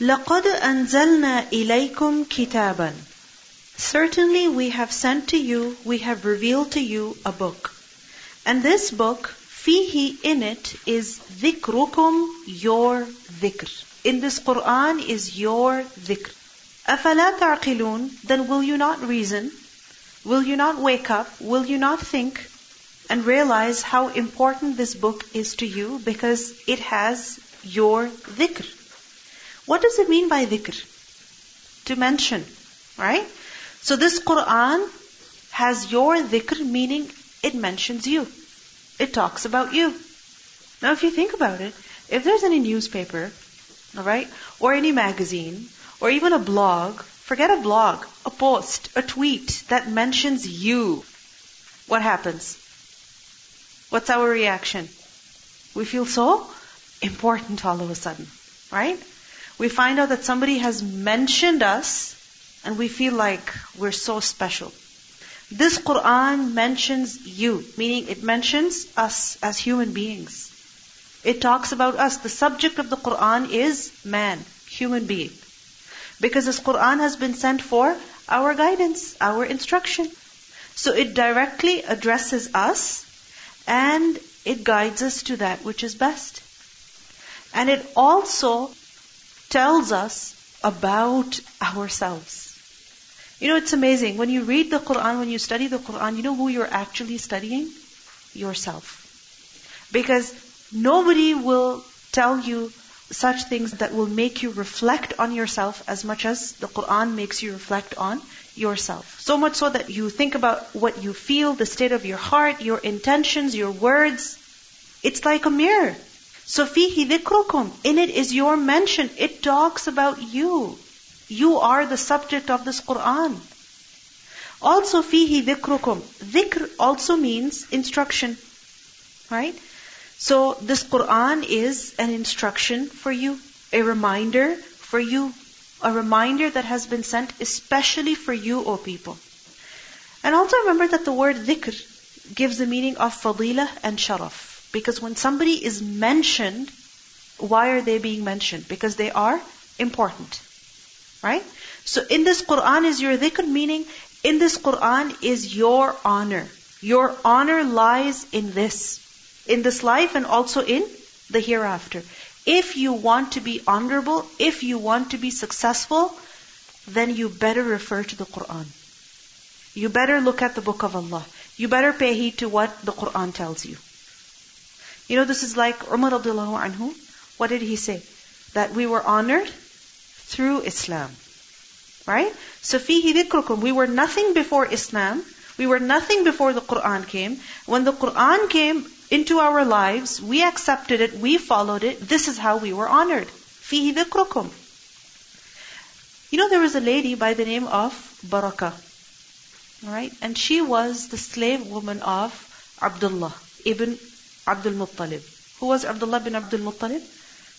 لَقَدْ أَنزَلْنَا إِلَيْكُمْ كِتَابًا Certainly we have sent to you, we have revealed to you a book. And this book, fihi in it is dhikrukum, your dhikr. In this Quran is your dhikr. أَفَلَا تَعْقِلُونَ Then will you not reason? Will you not wake up? Will you not think and realize how important this book is to you because it has your dhikr? What does it mean by dhikr? To mention, right? So this Quran has your dhikr, meaning it mentions you. It talks about you. Now if you think about it, if there's any newspaper, alright, or any magazine, or even a blog, forget a blog, a post, a tweet that mentions you, what happens? What's our reaction? We feel so important all of a sudden, right? We find out that somebody has mentioned us and we feel like we're so special. This Quran mentions you, meaning it mentions us as human beings. It talks about us. The subject of the Quran is man, human being. Because this Quran has been sent for our guidance, our instruction. So it directly addresses us and it guides us to that which is best. And it also tells us about ourselves. You know, it's amazing. When you read the Quran, when you study the Quran, you know who you're actually studying? Yourself. Because nobody will tell you such things that will make you reflect on yourself as much as the Quran makes you reflect on yourself. So much so that you think about what you feel, the state of your heart, your intentions, your words. It's like a mirror. So fihi dhikrukum. In it is your mention. It talks about you. You are the subject of this Quran. Also fihi dhikrukum. Dhikr also means instruction. Right? So this Quran is an instruction for you, a reminder for you, a reminder that has been sent especially for you, O people. And also remember that the word dhikr gives the meaning of fadilah and sharaf. Because when somebody is mentioned, why are they being mentioned? Because they are important. Right? So in this Quran is your dhikr, meaning in this Quran is your honor. Your honor lies in this. In this life and also in the hereafter. If you want to be honorable, if you want to be successful, then you better refer to the Quran. You better look at the book of Allah. You better pay heed to what the Quran tells you. You know, this is like Umar radiallahu anhu. What did he say? That we were honored through Islam. Right? So fihi dhikrukum. We were nothing before Islam. We were nothing before the Quran came. When the Quran came into our lives, we accepted it, we followed it. This is how we were honored. Fihi dhikrukum. You know, there was a lady by the name of Baraka. Right? And she was the slave woman of Abdullah ibn Abdul Muttalib. Who was Abdullah bin Abdul Muttalib?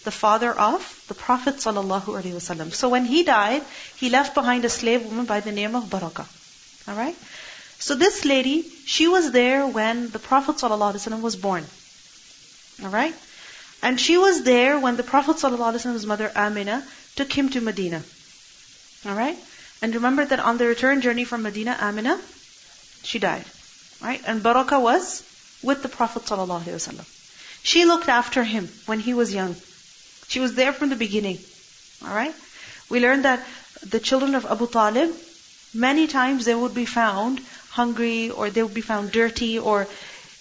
The father of the Prophet ﷺ. So when he died, he left behind a slave woman by the name of Baraka. Alright? So this lady, she was there when the Prophet ﷺ was born. Alright? And she was there when the Prophet ﷺ's mother Amina took him to Medina. Alright? And remember that on the return journey from Medina, Amina, she died. Right? And Baraka was with the Prophet ﷺ. She looked after him when he was young. She was there from the beginning. Alright? We learned that the children of Abu Talib, many times they would be found hungry or they would be found dirty or,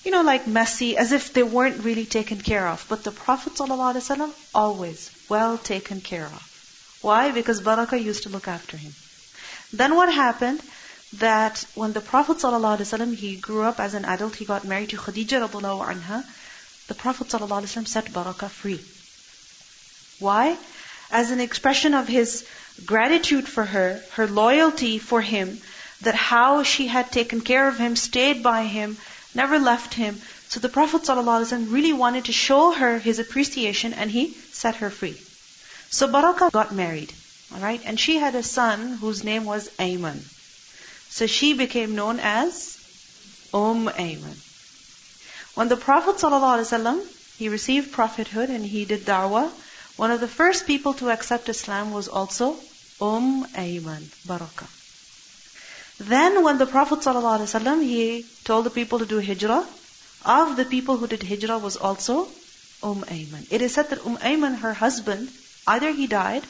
you know, like messy, as if they weren't really taken care of. But the Prophet ﷺ, always well taken care of. Why? Because Baraka used to look after him. Then what happened? that when the Prophet ﷺ, he grew up as an adult, he got married to Khadija radiallahu anha, the Prophet ﷺ set Baraka free. Why? As an expression of his gratitude for her, her loyalty for him, that how she had taken care of him, stayed by him, never left him. So the Prophet ﷺ really wanted to show her his appreciation and he set her free. So Baraka got married. Alright? And she had a son whose name was Ayman. So she became known as Umm Ayman. When the Prophet ﷺ, he received prophethood and he did da'wah, One of the first people to accept Islam was also Umm Ayman, Baraka. Then when the Prophet ﷺ, he told the people to do hijrah, of the people who did hijrah was also Umm Ayman. It is said that Umm Ayman, her husband, either he died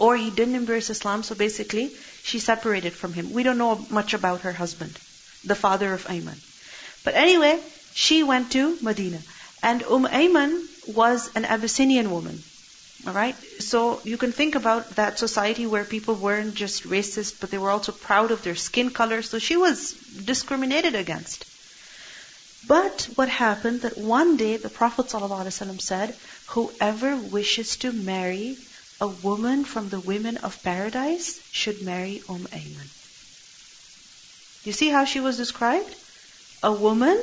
or he didn't embrace Islam, so basically she separated from him. We don't know much about her husband, the father of Ayman. But anyway, she went to Medina. And Umm Ayman was an Abyssinian woman. Alright? So you can think about that society where people weren't just racist, but they were also proud of their skin color. So she was discriminated against. But what happened that one day the Prophet ﷺ said, Whoever wishes to marry a woman from the women of paradise should marry Umm Ayman. You see how she was described? A woman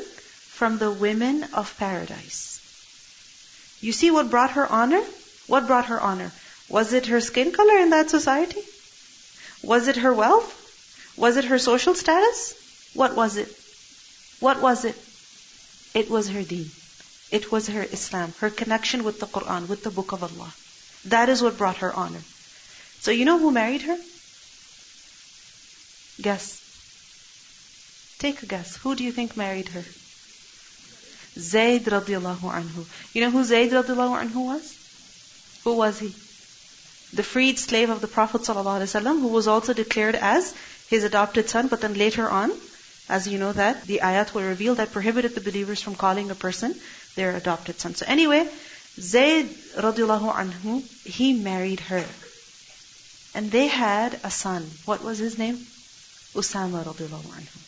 from the women of paradise. You see what brought her honor? What brought her honor? Was it her skin color in that society? Was it her wealth? Was it her social status? What was it? What was it? It was her deen. It was her Islam, her connection with the Quran, with the Book of Allah. That is what brought her honor. So you know who married her? Guess. Take a guess. Who do you think married her? Zayd radiallahu anhu. You know who Zayd radiallahu anhu was? Who was he? The freed slave of the Prophet ﷺ who was also declared as his adopted son, but then later on, as you know that, the ayat were revealed that prohibited the believers from calling a person their adopted son. So anyway, Zayd radiallahu anhu, he married her. And they had a son. What was his name? Usama radiallahu anhu.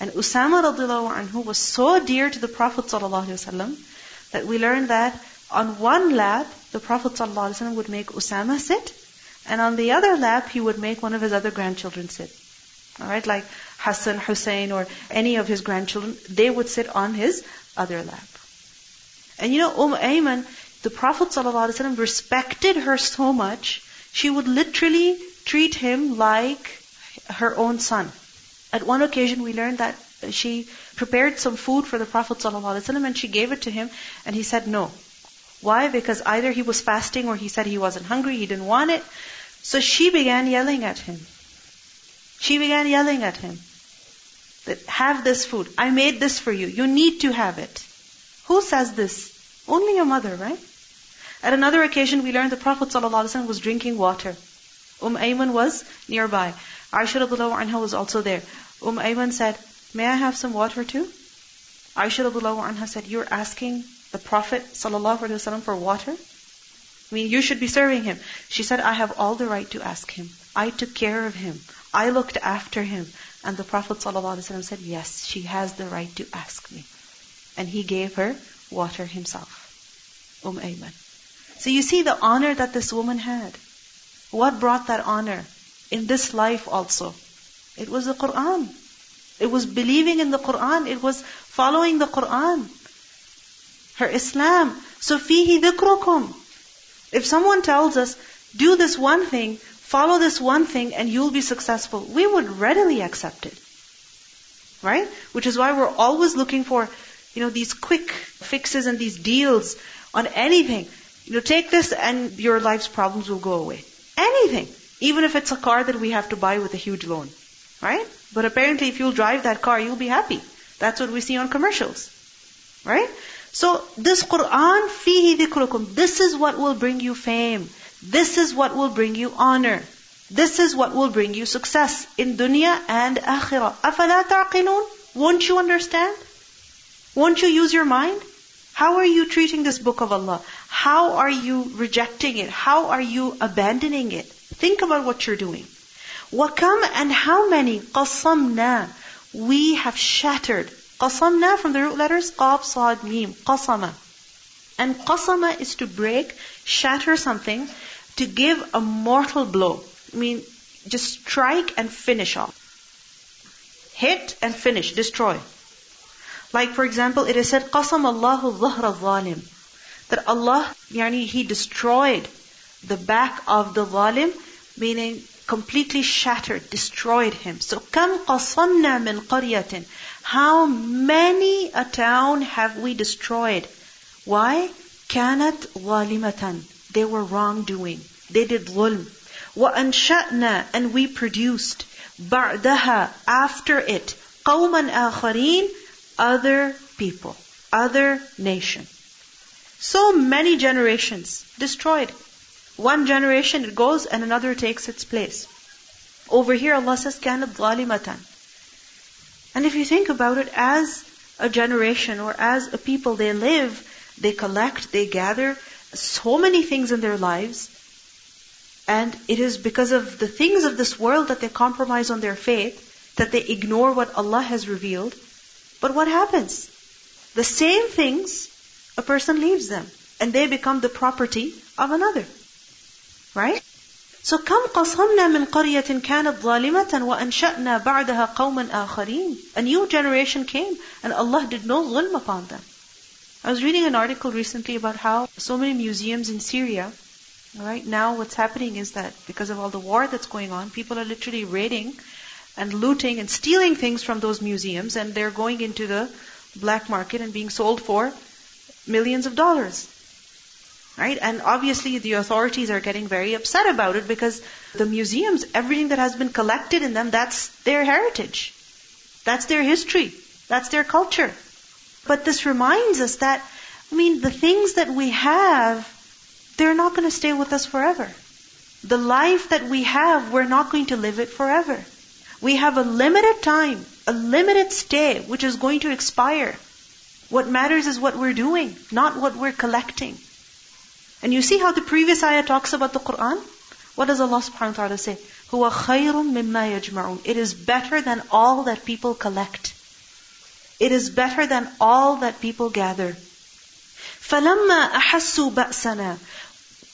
And Usama radiallahu anhu was so dear to the Prophet ﷺ that we learned that on one lap, the Prophet ﷺ would make Usama sit, and on the other lap, he would make one of his other grandchildren sit. Alright, like Hassan, Hussein, or any of his grandchildren, they would sit on his other lap. And you know, Umm Ayman, the Prophet ﷺ respected her so much, she would literally treat him like her own son. At one occasion, we learned that she prepared some food for the Prophet ﷺ and she gave it to him, and he said no. Why? Because either he was fasting or he said he wasn't hungry, he didn't want it. So she began yelling at him. She began yelling at him. That, have this food. I made this for you. You need to have it. Who says this? Only your mother, right? At another occasion, we learned the Prophet ﷺ was drinking water. Umm Ayman was nearby. Aisha radiallahu anha was also there. Umm Ayman said, May I have some water too? Aisha radiallahu anha said, You're asking the Prophet ﷺ for water? I mean, you should be serving him. She said, I have all the right to ask him. I took care of him. I looked after him. And the Prophet ﷺ said, Yes, she has the right to ask me. And he gave her water himself. Umm Ayman. So you see the honor that this woman had. What brought that honor? in this life also. It was the Quran. It was believing in the Quran. It was following the Quran. Her Islam. So fihi dhikrukum. If someone tells us, do this one thing, follow this one thing, and you'll be successful, we would readily accept it. Right? Which is why we're always looking for, you know, these quick fixes and these deals on anything. You know, take this and your life's problems will go away. Anything. Even if it's a car that we have to buy with a huge loan. Right? But apparently if you'll drive that car, you'll be happy. That's what we see on commercials. Right? So this Quran, fihi dhikrukum, this is what will bring you fame. This is what will bring you honor. This is what will bring you success in dunya and akhirah. Afala taqilun? Won't you understand? Won't you use your mind? How are you treating this book of Allah? How are you rejecting it? How are you abandoning it? Think about what you're doing. Wakam and how many qasamna we have shattered. Qasamna from the root letters qaf, sad, mim. Qasama. And qasama is to break, shatter something, to give a mortal blow. I mean, just strike and finish off. Hit and finish, destroy. Like for example, it is said, قَسَمَ اللَّهُ ظَهْرَ الظَّالِمِ That Allah, yani, He destroyed the back of the zalim, meaning completely shattered, destroyed him. So, kam qasamna min qaryatin. How many a town have we destroyed? Why? كانت ظالمة. They were wrongdoing. They did ظلم. وأنشأنا and we produced بعدها after it قوما آخرين other people, other nation. So many generations destroyed. One generation it goes and another takes its place. Over here Allah says كانت ظالمة. And if you think about it, as a generation or as a people, they live, they collect, they gather so many things in their lives. And it is because of the things of this world that they compromise on their faith, that they ignore what Allah has revealed. But what happens? The same things, a person leaves them, and they become the property of another. Right? So كم قصمنا من قرية كانت ظالمة وأنشأنا بعدها قوما آخرين. A new generation came and Allah did no zulm upon them. I was reading an article recently about how so many museums in Syria, right now what's happening is that because of all the war that's going on, people are literally raiding and looting and stealing things from those museums and they're going into the black market and being sold for millions of dollars. Right? And obviously the authorities are getting very upset about it because the museums, everything that has been collected in them, that's their heritage. That's their history. That's their culture. But this reminds us that, I mean, the things that we have, they're not going to stay with us forever. The life that we have, we're not going to live it forever. We have a limited time, a limited stay, which is going to expire. What matters is what we're doing, not what we're collecting. And you see how the previous ayah talks about the Quran? What does Allah subhanahu wa ta'ala say? هُوَ خَيْرٌ مِمَّا يَجْمَعُونَ It is better than all that people collect. It is better than all that people gather. فَلَمَّا أَحَسُّوا بَأْسَنَا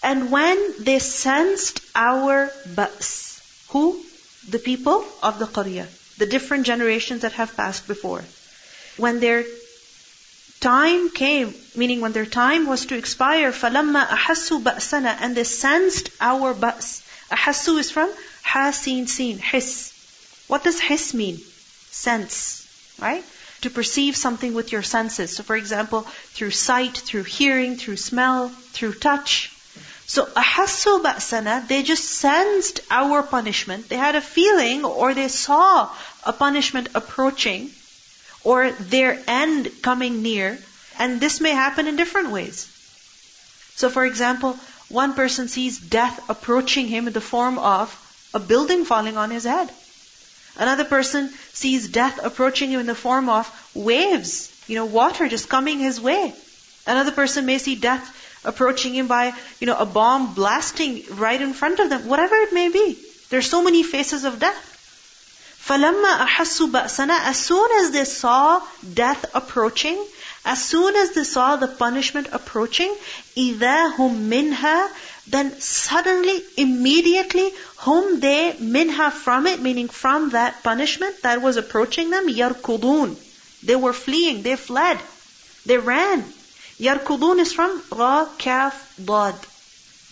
And when they sensed our ba's, who? The people of the Qaryah, the different generations that have passed before. When their time came, meaning when their time was to expire, فَلَمَّا أَحَسُّوا بَأْسَنَا And they sensed our ba's. أحسوا is from hasin seen, his. What does his mean? Sense, right? to perceive something with your senses. So for example, through sight, through hearing, through smell, through touch. so ahassu ba'sana, they just sensed our punishment. They had a feeling or they saw a punishment approaching or their end coming near. And this may happen in different ways. So for example, one person sees death approaching him in the form of a building falling on his head. Another person sees death approaching him in the form of waves, you know, water just coming his way. Another person may see death approaching him by, you know, a bomb blasting right in front of them, whatever it may be. There's so many faces of death. فَلَمَّا أَحَسُّوا بَأْسَنَا As soon as they saw death approaching, as soon as they saw the punishment approaching, إِذَا هُمْ مِنْهَا then suddenly, immediately, whom they minha from it, meaning from that punishment that was approaching them, yarkudun. They were fleeing, they fled, they ran. Yarkudun is from ra, kaf, dad.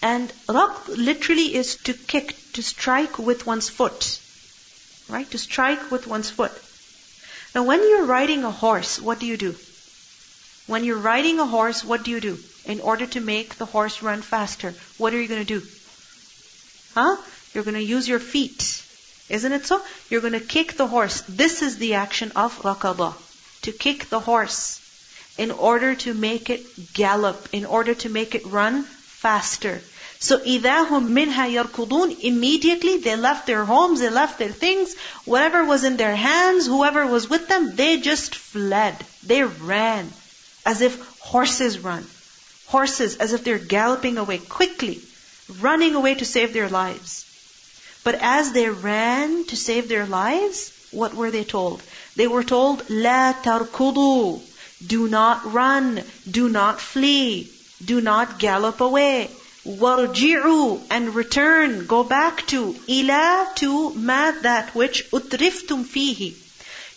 And raq literally is to kick, to strike with one's foot. Right? To strike with one's foot. Now when you're riding a horse, what do you do? When you're riding a horse, what do you do? in order to make the horse run faster. What are you going to do? Huh? You're going to use your feet. Isn't it so? You're going to kick the horse. This is the action of raqaba. To kick the horse in order to make it gallop, in order to make it run faster. So idahum minha yarkudun immediately they left their homes, they left their things, whatever was in their hands, whoever was with them, they just fled. They ran as if horses run horses as if they're galloping away quickly, running away to save their lives. But as they ran to save their lives, what were they told? They were told, La tarkudu. Do not run. Do not flee. Do not gallop away. Warji'u and return. Go back to ila to ma that which utriftum fihi.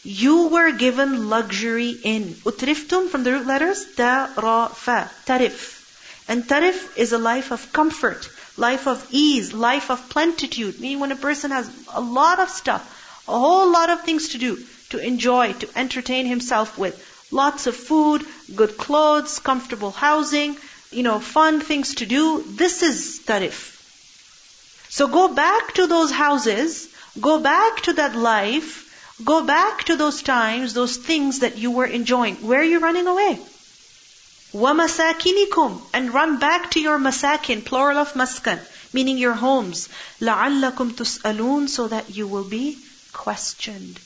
You were given luxury in. Utriftum from the root letters, ta, ra, fa, tarif. And tarif is a life of comfort, life of ease, life of plenitude. Meaning when a person has a lot of stuff, a whole lot of things to do, to enjoy, to entertain himself with. Lots of food, good clothes, comfortable housing, you know, fun things to do. This is tarif. So go back to those houses, go back to that life, go back to those times, those things that you were enjoying. Where are you running away? وَمَسَاكِنِكُمْ And run back to your masakin, plural of maskan, meaning your homes. لَعَلَّكُمْ تُسْأَلُونَ So that you will be questioned.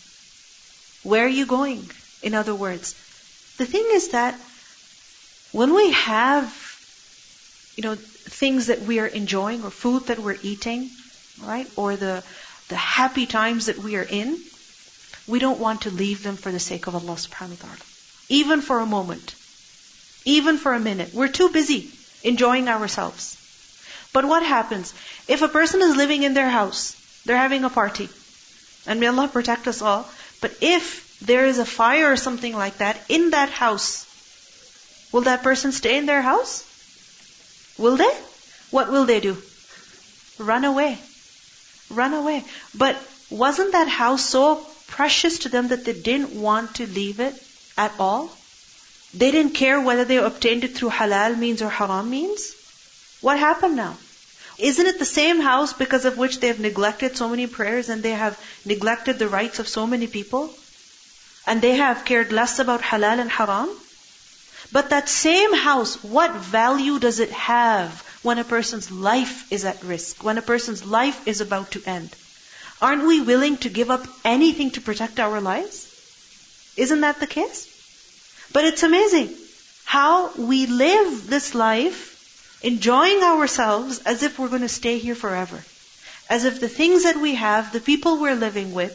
Where are you going? In other words, the thing is that when we have, you know, things that we are enjoying or food that we're eating, right, or the the happy times that we are in, we don't want to leave them for the sake of Allah subhanahu wa ta'ala. Even for a moment. Even for a minute. We're too busy enjoying ourselves. But what happens? If a person is living in their house, they're having a party, and may Allah protect us all, but if there is a fire or something like that in that house, will that person stay in their house? Will they? What will they do? Run away. Run away. But wasn't that house so precious to them that they didn't want to leave it at all? They didn't care whether they obtained it through halal means or haram means? What happened now? Isn't it the same house because of which they have neglected so many prayers and they have neglected the rights of so many people? And they have cared less about halal and haram? But that same house, what value does it have when a person's life is at risk, when a person's life is about to end? Aren't we willing to give up anything to protect our lives? Isn't that the case? But it's amazing how we live this life enjoying ourselves as if we're going to stay here forever. As if the things that we have, the people we're living with,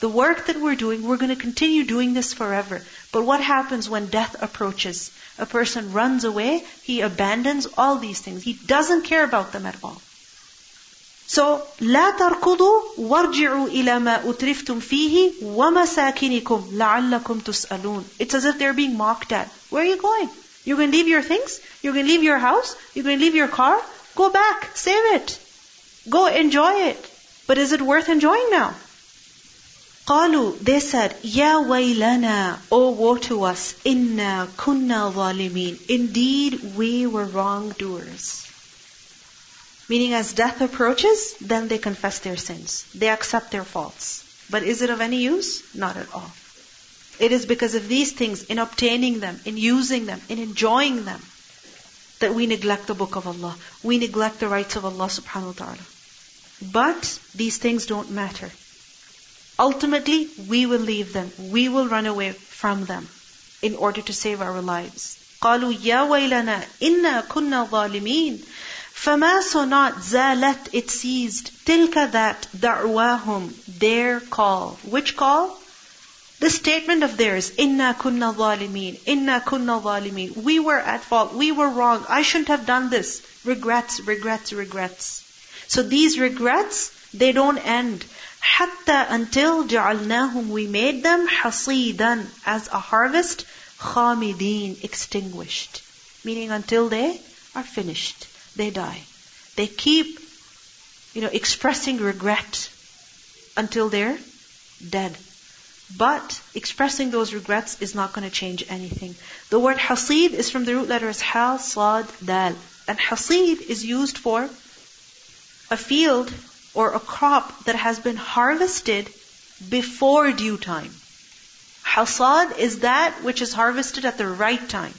the work that we're doing, we're going to continue doing this forever. But what happens when death approaches? A person runs away, he abandons all these things. He doesn't care about them at all. So, لا تركضوا وارجعوا إلى ما أترفتم فيه ومساكنكم لعلكم تسألون. It's as if they're being mocked at. Where are you going? You're going to leave your things? You're going to leave your house? You're going to leave your car? Go back. Save it. Go enjoy it. But is it worth enjoying now? قالوا, they said, Ya waylana, oh woe to us, inna kunna zalimin. Indeed, we were wrongdoers. Meaning as death approaches, then they confess their sins. They accept their faults. But is it of any use? Not at all. It is because of these things, in obtaining them, in using them, in enjoying them, that we neglect the book of Allah. We neglect the rights of Allah subhanahu wa ta'ala. But these things don't matter. Ultimately, we will leave them. We will run away from them in order to save our lives. قالوا يا ويلنا إنا كنا ظالمين فما so not زالت it ceased تلك that دعواهم their call which call the statement of theirs إنا كنا ظالمين إنا كنا ظالمين we were at fault we were wrong I shouldn't have done this regrets regrets regrets so these regrets they don't end حتى until جعلناهم we made them hasidan as a harvest, خامدين extinguished. Meaning until they are finished. They die. They keep, you know, expressing regret until they're dead. But expressing those regrets is not going to change anything. The word hasid is from the root letters ha, sad, dal. And hasid is used for a field or a crop that has been harvested before due time. Hasad is that which is harvested at the right time.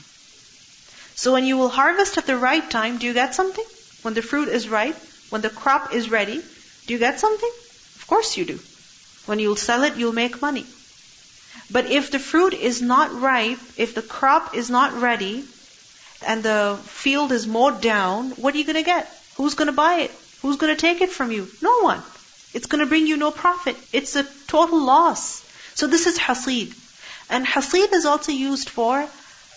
So when you will harvest at the right time, do you get something? When the fruit is ripe, when the crop is ready, do you get something? Of course you do. When you'll sell it, you'll make money. But if the fruit is not ripe, if the crop is not ready, and the field is mowed down, what are you going to get? Who's going to buy it? Who's going to take it from you? No one. It's going to bring you no profit. It's a total loss. So this is hasid. And hasid is also used for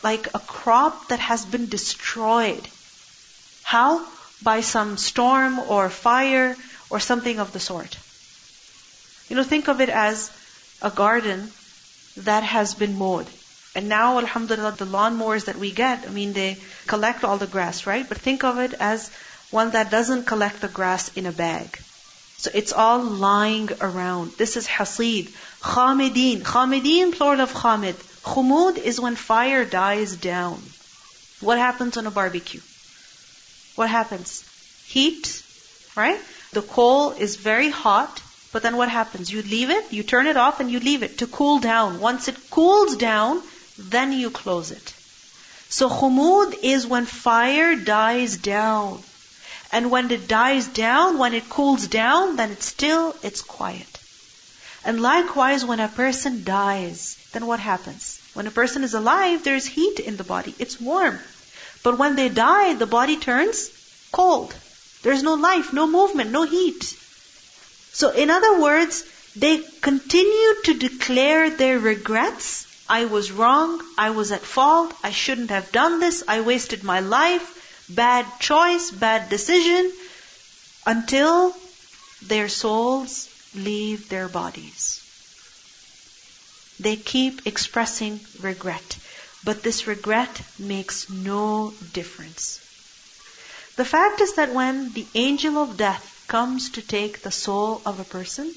like a crop that has been destroyed. How? By some storm or fire or something of the sort. You know, think of it as a garden that has been mowed. And now, alhamdulillah, the lawnmowers that we get, I mean, they collect all the grass, right? But think of it as one that doesn't collect the grass in a bag. So it's all lying around. This is hasid. Khamidin. Khamidin, plural of khamid. Khumud is when fire dies down. What happens on a barbecue? what happens? Heat, right? The coal is very hot, but then what happens? You leave it, you turn it off and you leave it to cool down. Once it cools down, then you close it. So khumud is when fire dies down. And when it dies down, when it cools down, then it's still, it's quiet. And likewise, when a person dies, then what happens? When a person is alive, there's heat in the body. It's warm. But when they die, the body turns cold. There's no life, no movement, no heat. So in other words, they continue to declare their regrets. I was wrong. I was at fault. I shouldn't have done this. I wasted my life. Bad choice, bad decision. Until their souls leave their bodies. They keep expressing regret. But this regret makes no difference. The fact is that when the angel of death comes to take the soul of a person,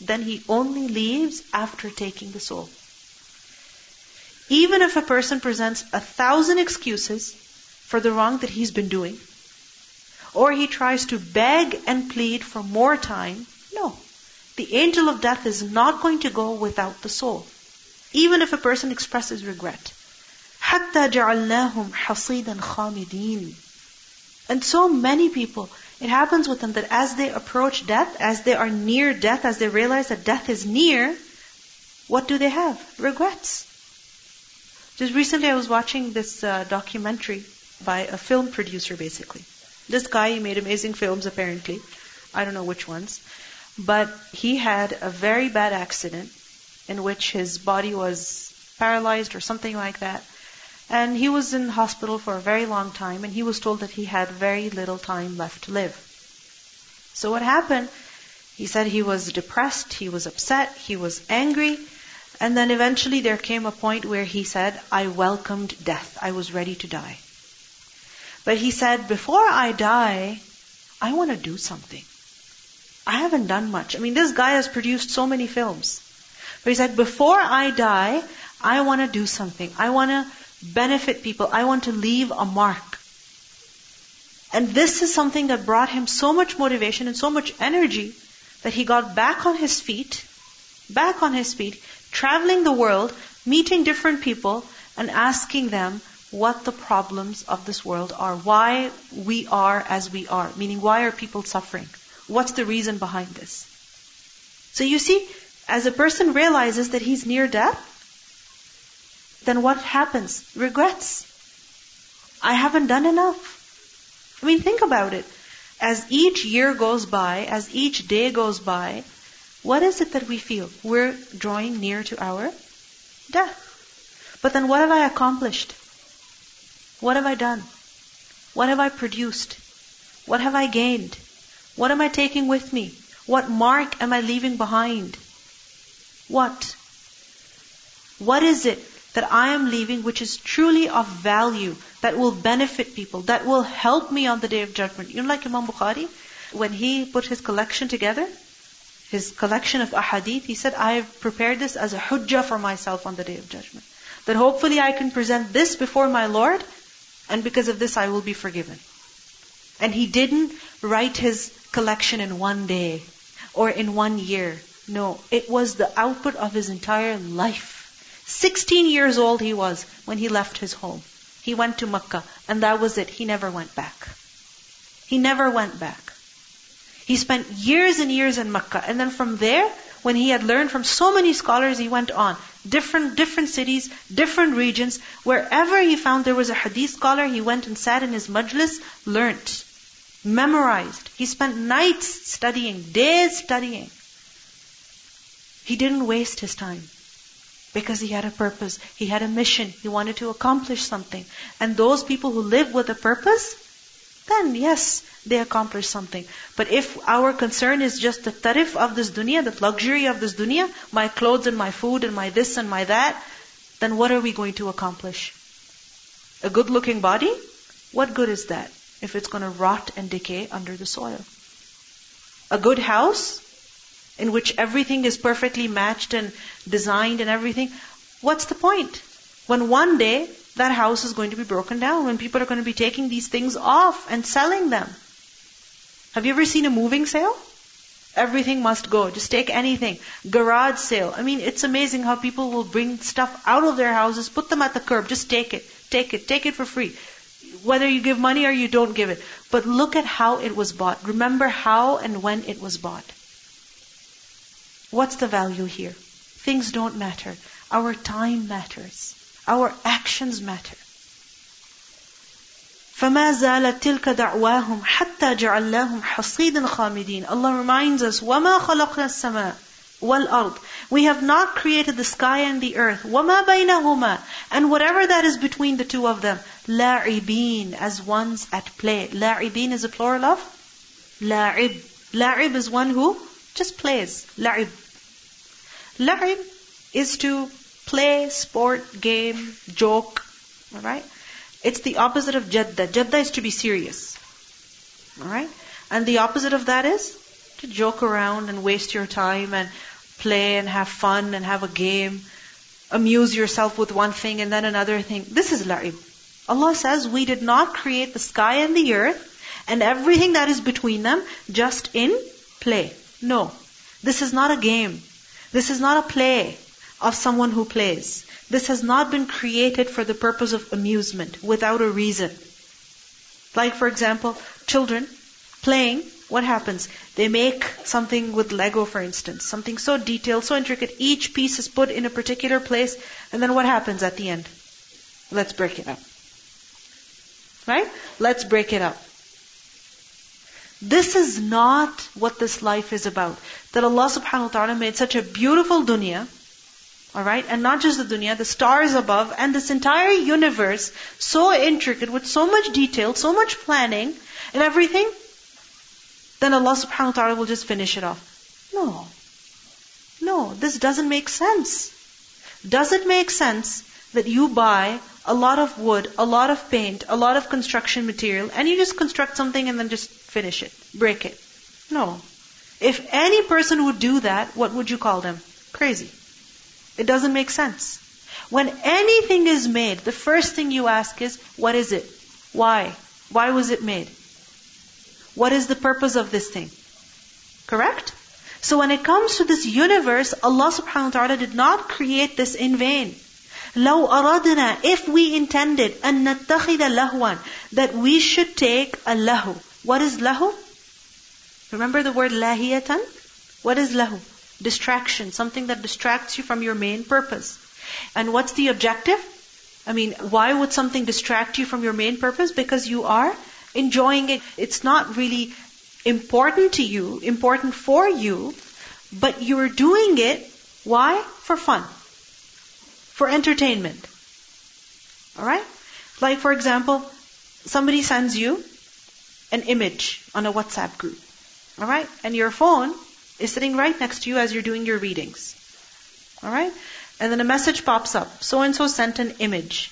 then he only leaves after taking the soul. Even if a person presents a thousand excuses for the wrong that he's been doing, or he tries to beg and plead for more time, no. The angel of death is not going to go without the soul. Even if a person expresses regret. حَتَّى جَعَلْنَاهُمْ حَصِيدًا خَامِدِينَ And so many people, it happens with them that as they approach death, as they are near death, as they realize that death is near, what do they have? Regrets. Just recently I was watching this uh, documentary by a film producer basically. This guy, he made amazing films apparently. I don't know which ones. But he had a very bad accident in which his body was paralyzed or something like that. And he was in hospital for a very long time, and he was told that he had very little time left to live. So what happened? He said he was depressed, he was upset, he was angry, and then eventually there came a point where he said, I welcomed death. I was ready to die. But he said, before I die, I want to do something. I haven't done much. I mean, this guy has produced so many films. But he said, before I die, I want to do something. I want to benefit people. I want to leave a mark. And this is something that brought him so much motivation and so much energy that he got back on his feet, back on his feet, traveling the world, meeting different people, and asking them what the problems of this world are. Why we are as we are. Meaning, why are people suffering? What's the reason behind this? So you see, as a person realizes that he's near death, then what happens? Regrets. I haven't done enough. I mean, think about it. As each year goes by, as each day goes by, what is it that we feel? We're drawing near to our death. But then what have I accomplished? What have I done? What have I produced? What have I gained? What am I taking with me? What mark am I leaving behind? What? What is it that I am leaving which is truly of value, that will benefit people, that will help me on the day of judgment. You know, like Imam Bukhari, when he put his collection together, his collection of ahadith, he said, I have prepared this as a hujjah for myself on the day of judgment. That hopefully I can present this before my Lord, and because of this I will be forgiven. And he didn't write his collection in one day or in one year. No, it was the output of his entire life. 16 years old he was when he left his home. He went to Makkah, and that was it. He never went back. He never went back. He spent years and years in Makkah, and then from there, when he had learned from so many scholars, he went on. Different, different cities, different regions. Wherever he found there was a hadith scholar, he went and sat in his majlis, learnt, memorized. He spent nights studying, days studying. He didn't waste his time. Because he had a purpose. He had a mission. He wanted to accomplish something. And those people who live with a purpose, then yes, they accomplish something. But if our concern is just the tarif of this dunya, the luxury of this dunya, my clothes and my food and my this and my that, then what are we going to accomplish? A good looking body? What good is that if it's going to rot and decay under the soil? A good house? in which everything is perfectly matched and designed and everything, what's the point? When one day that house is going to be broken down, when people are going to be taking these things off and selling them. Have you ever seen a moving sale? Everything must go. Just take anything. Garage sale. I mean, it's amazing how people will bring stuff out of their houses, put them at the curb. Just take it. Take it. Take it for free. Whether you give money or you don't give it. But look at how it was bought. Remember how and when it was bought. What's the value here? Things don't matter. Our time matters. Our actions matter. فما زالت تلك دعواهم حتى جعلناهم حصيدا خامدين. Allah reminds us, وما خلقنا السماء والأرض. We have not created the sky and the earth. وما بينهما. And whatever that is between the two of them. لاعبين. As ones at play. لاعبين is a plural of? لاعب. لاعب is one who just plays. لاعب. لاعب is to play, sport, game, joke. Alright? it's the opposite of jadda. Jadda is to be serious. Alright? And the opposite of that is to joke around and waste your time and play and have fun and have a game. Amuse yourself with one thing and then another thing. This is la'ib. Allah says we did not create the sky and the earth and everything that is between them just in play. No. This is not a game. This is not a play of someone who plays. This has not been created for the purpose of amusement without a reason. Like, for example, children playing, what happens? They make something with Lego, for instance, something so detailed, so intricate, each piece is put in a particular place, and then what happens at the end? Let's break it up. Right? Let's break it up. This is not what this life is about. That Allah subhanahu wa ta'ala made such a beautiful dunya, Alright? And not just the dunya, the stars above, and this entire universe, so intricate, with so much detail, so much planning, and everything, then Allah subhanahu wa ta'ala will just finish it off. No. No, this doesn't make sense. Does it make sense that you buy a lot of wood, a lot of paint, a lot of construction material, and you just construct something and then just finish it, break it? No. If any person would do that, what would you call them? Crazy. It doesn't make sense. When anything is made, the first thing you ask is, what is it? Why? Why was it made? What is the purpose of this thing? Correct? So when it comes to this universe, Allah subhanahu wa ta'ala did not create this in vain. لو أردنا, if we intended, أن نتخذ لهوا, that we should take a lahu. What is lahu? Remember the word lahiyatan? What is lahu? Distraction, something that distracts you from your main purpose. And what's the objective? I mean, why would something distract you from your main purpose? Because you are enjoying it. It's not really important to you, important for you, but you're doing it. Why? For fun. For entertainment. Alright? Like for example, somebody sends you an image on a WhatsApp group. Alright? And your phone is sitting right next to you as you're doing your readings. Alright? And then a message pops up. So and so sent an image.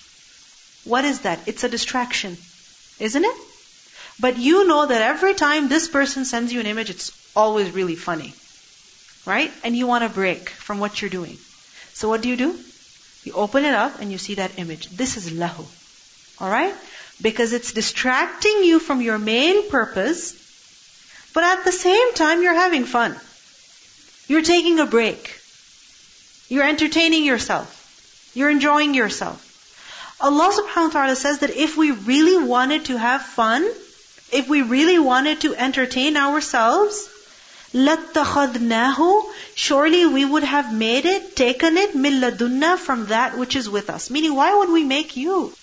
What is that? It's a distraction. Isn't it? But you know that every time this person sends you an image, it's always really funny. Right? And you want to break from what you're doing. So what do you do? You open it up and you see that image. This is lahu. Alright? Because it's distracting you from your main purpose, but at the same time you're having fun. You're taking a break. You're entertaining yourself. You're enjoying yourself. Allah subhanahu wa ta'ala says that if we really wanted to have fun, if we really wanted to entertain ourselves, لَاتَّخَذْنَاهُ Surely we would have made it, taken it, مِلَّدُنَّا from that which is with us. Meaning, why would we make you?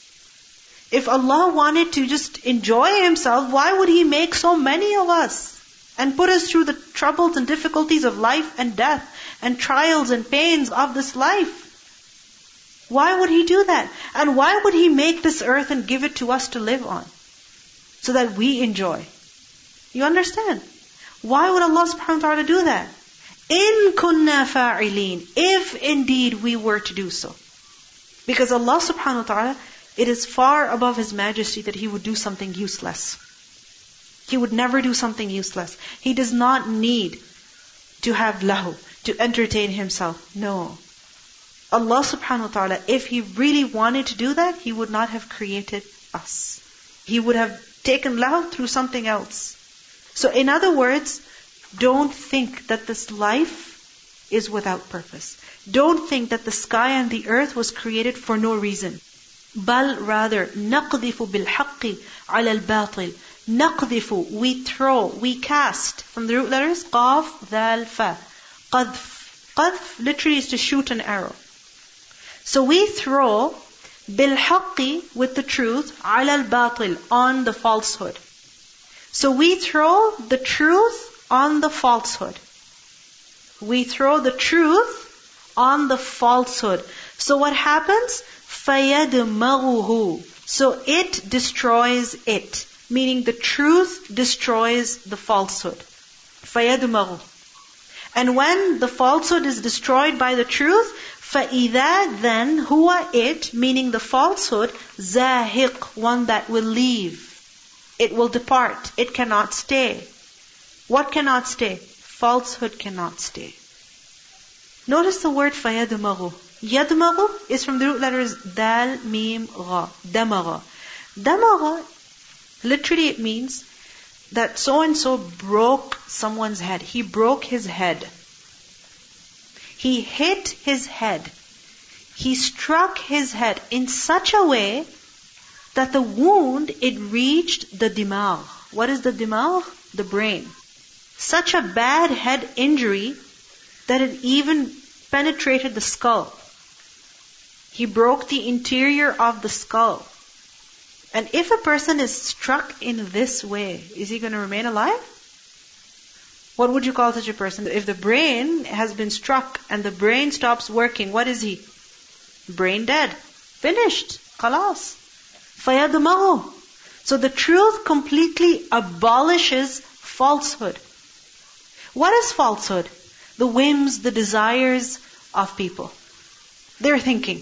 If Allah wanted to just enjoy Himself, why would He make so many of us? And put us through the troubles and difficulties of life and death and trials and pains of this life. Why would He do that? And why would He make this earth and give it to us to live on? So that we enjoy. You understand? Why would Allah subhanahu wa ta'ala do that? In kunna fa'ilin. If indeed we were to do so. Because Allah subhanahu wa ta'ala, it is far above His majesty that He would do something useless. He would never do something useless. He does not need to have lahu, to entertain himself. No. Allah subhanahu wa ta'ala, if He really wanted to do that, He would not have created us. He would have taken love through something else. So in other words, don't think that this life is without purpose. Don't think that the sky and the earth was created for no reason. بل rather نقذف بالحق على الباطل نقذف we throw we cast from the root letters قاف ذال فا قذف قذف literally is to shoot an arrow so we throw بالحق with the truth على الباطل on the falsehood so we throw the truth on the falsehood we throw the truth on the falsehood so what happens فَيَدْمَغُهُ So it destroys it. Meaning the truth destroys the falsehood. فَيَدْمَغُ And when the falsehood is destroyed by the truth, فَإِذَا then huwa it, meaning the falsehood, zahiq, one that will leave. It will depart. It cannot stay. What cannot stay? Falsehood cannot stay. Notice the word فَيَدْمَغُ Yadmagu is from the root letters dal, mim, gha. Damaga. Damaga, literally it means that so and so broke someone's head. He broke his head. He hit his head. He struck his head in such a way that the wound, it reached the dimagh. What is the dimagh? The brain. Such a bad head injury that it even penetrated the skull. He broke the interior of the skull. And if a person is struck in this way, is he going to remain alive? What would you call such a person? If the brain has been struck and the brain stops working, what is he? Brain dead. Finished. Khalas. Fayadamahu. So the truth completely abolishes falsehood. What is falsehood? The whims, the desires of people. Their thinking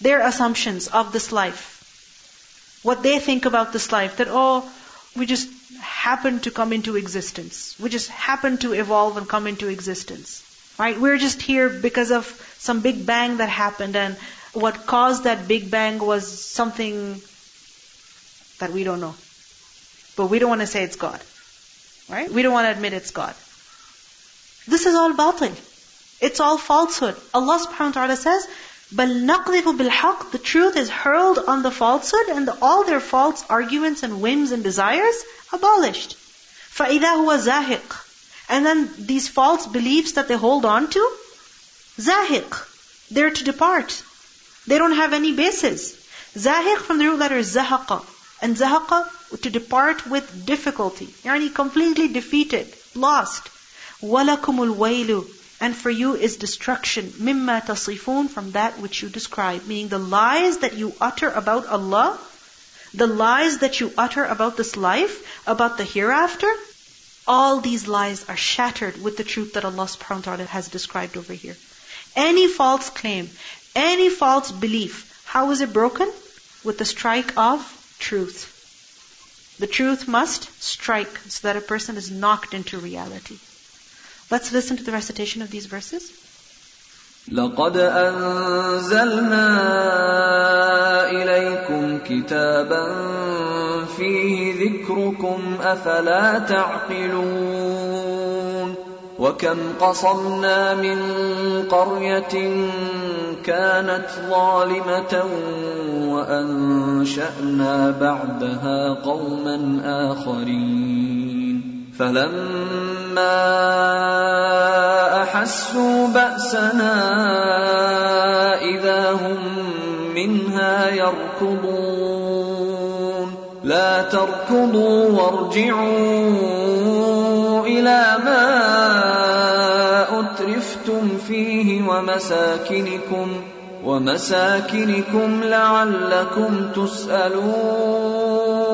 their assumptions of this life. What they think about this life, that, oh, we just happen to come into existence. We just happen to evolve and come into existence. Right? We're just here because of some big bang that happened and what caused that big bang was something that we don't know. But we don't want to say it's God. Right? We don't want to admit it's God. This is all batil. It's all falsehood. Allah subhanahu wa ta'ala says, بَلْ نَقْذِفُ بِالْحَقِّ The truth is hurled on the falsehood and the, all their false arguments and whims and desires abolished. فَإِذَا هُوَ زَاهِقٌ And then these false beliefs that they hold on to, zahiq. They're to depart. They don't have any basis. Zahiq from the root letter zahaqa. And zahaqa, to depart with difficulty. Yani completely defeated, lost. وَلَكُمُ الْوَيْلُ and for you is destruction, mimma tasifun, from that which you describe. Meaning the lies that you utter about Allah, the lies that you utter about this life, about the hereafter, all these lies are shattered with the truth that Allah subhanahu wa ta'ala has described over here. Any false claim, any false belief, how is it broken? With the strike of truth. The truth must strike so that a person is knocked into reality. Let's listen to the recitation of these verses. لقد أنزلنا إليكم كتابا فيه ذكركم أفلا تعقلون وكم قصمنا من قرية كانت ظالمة وأنشأنا بعدها قوما آخرين فلما أحسوا بأسنا إذا هم منها يركضون. لا تركضوا وارجعوا إلى ما أترفتم فيه ومساكنكم ومساكنكم لعلكم تسألون.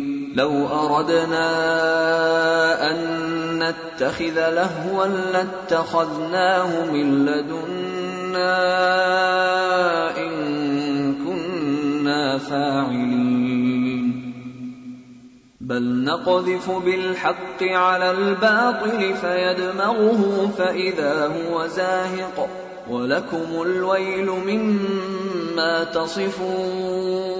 لو أردنا أن نتخذ لهوا لاتخذناه من لدنا إن كنا فاعلين. بل نقذف بالحق على الباطل فيدمغه فإذا هو زاهق ولكم الويل مما تصفون.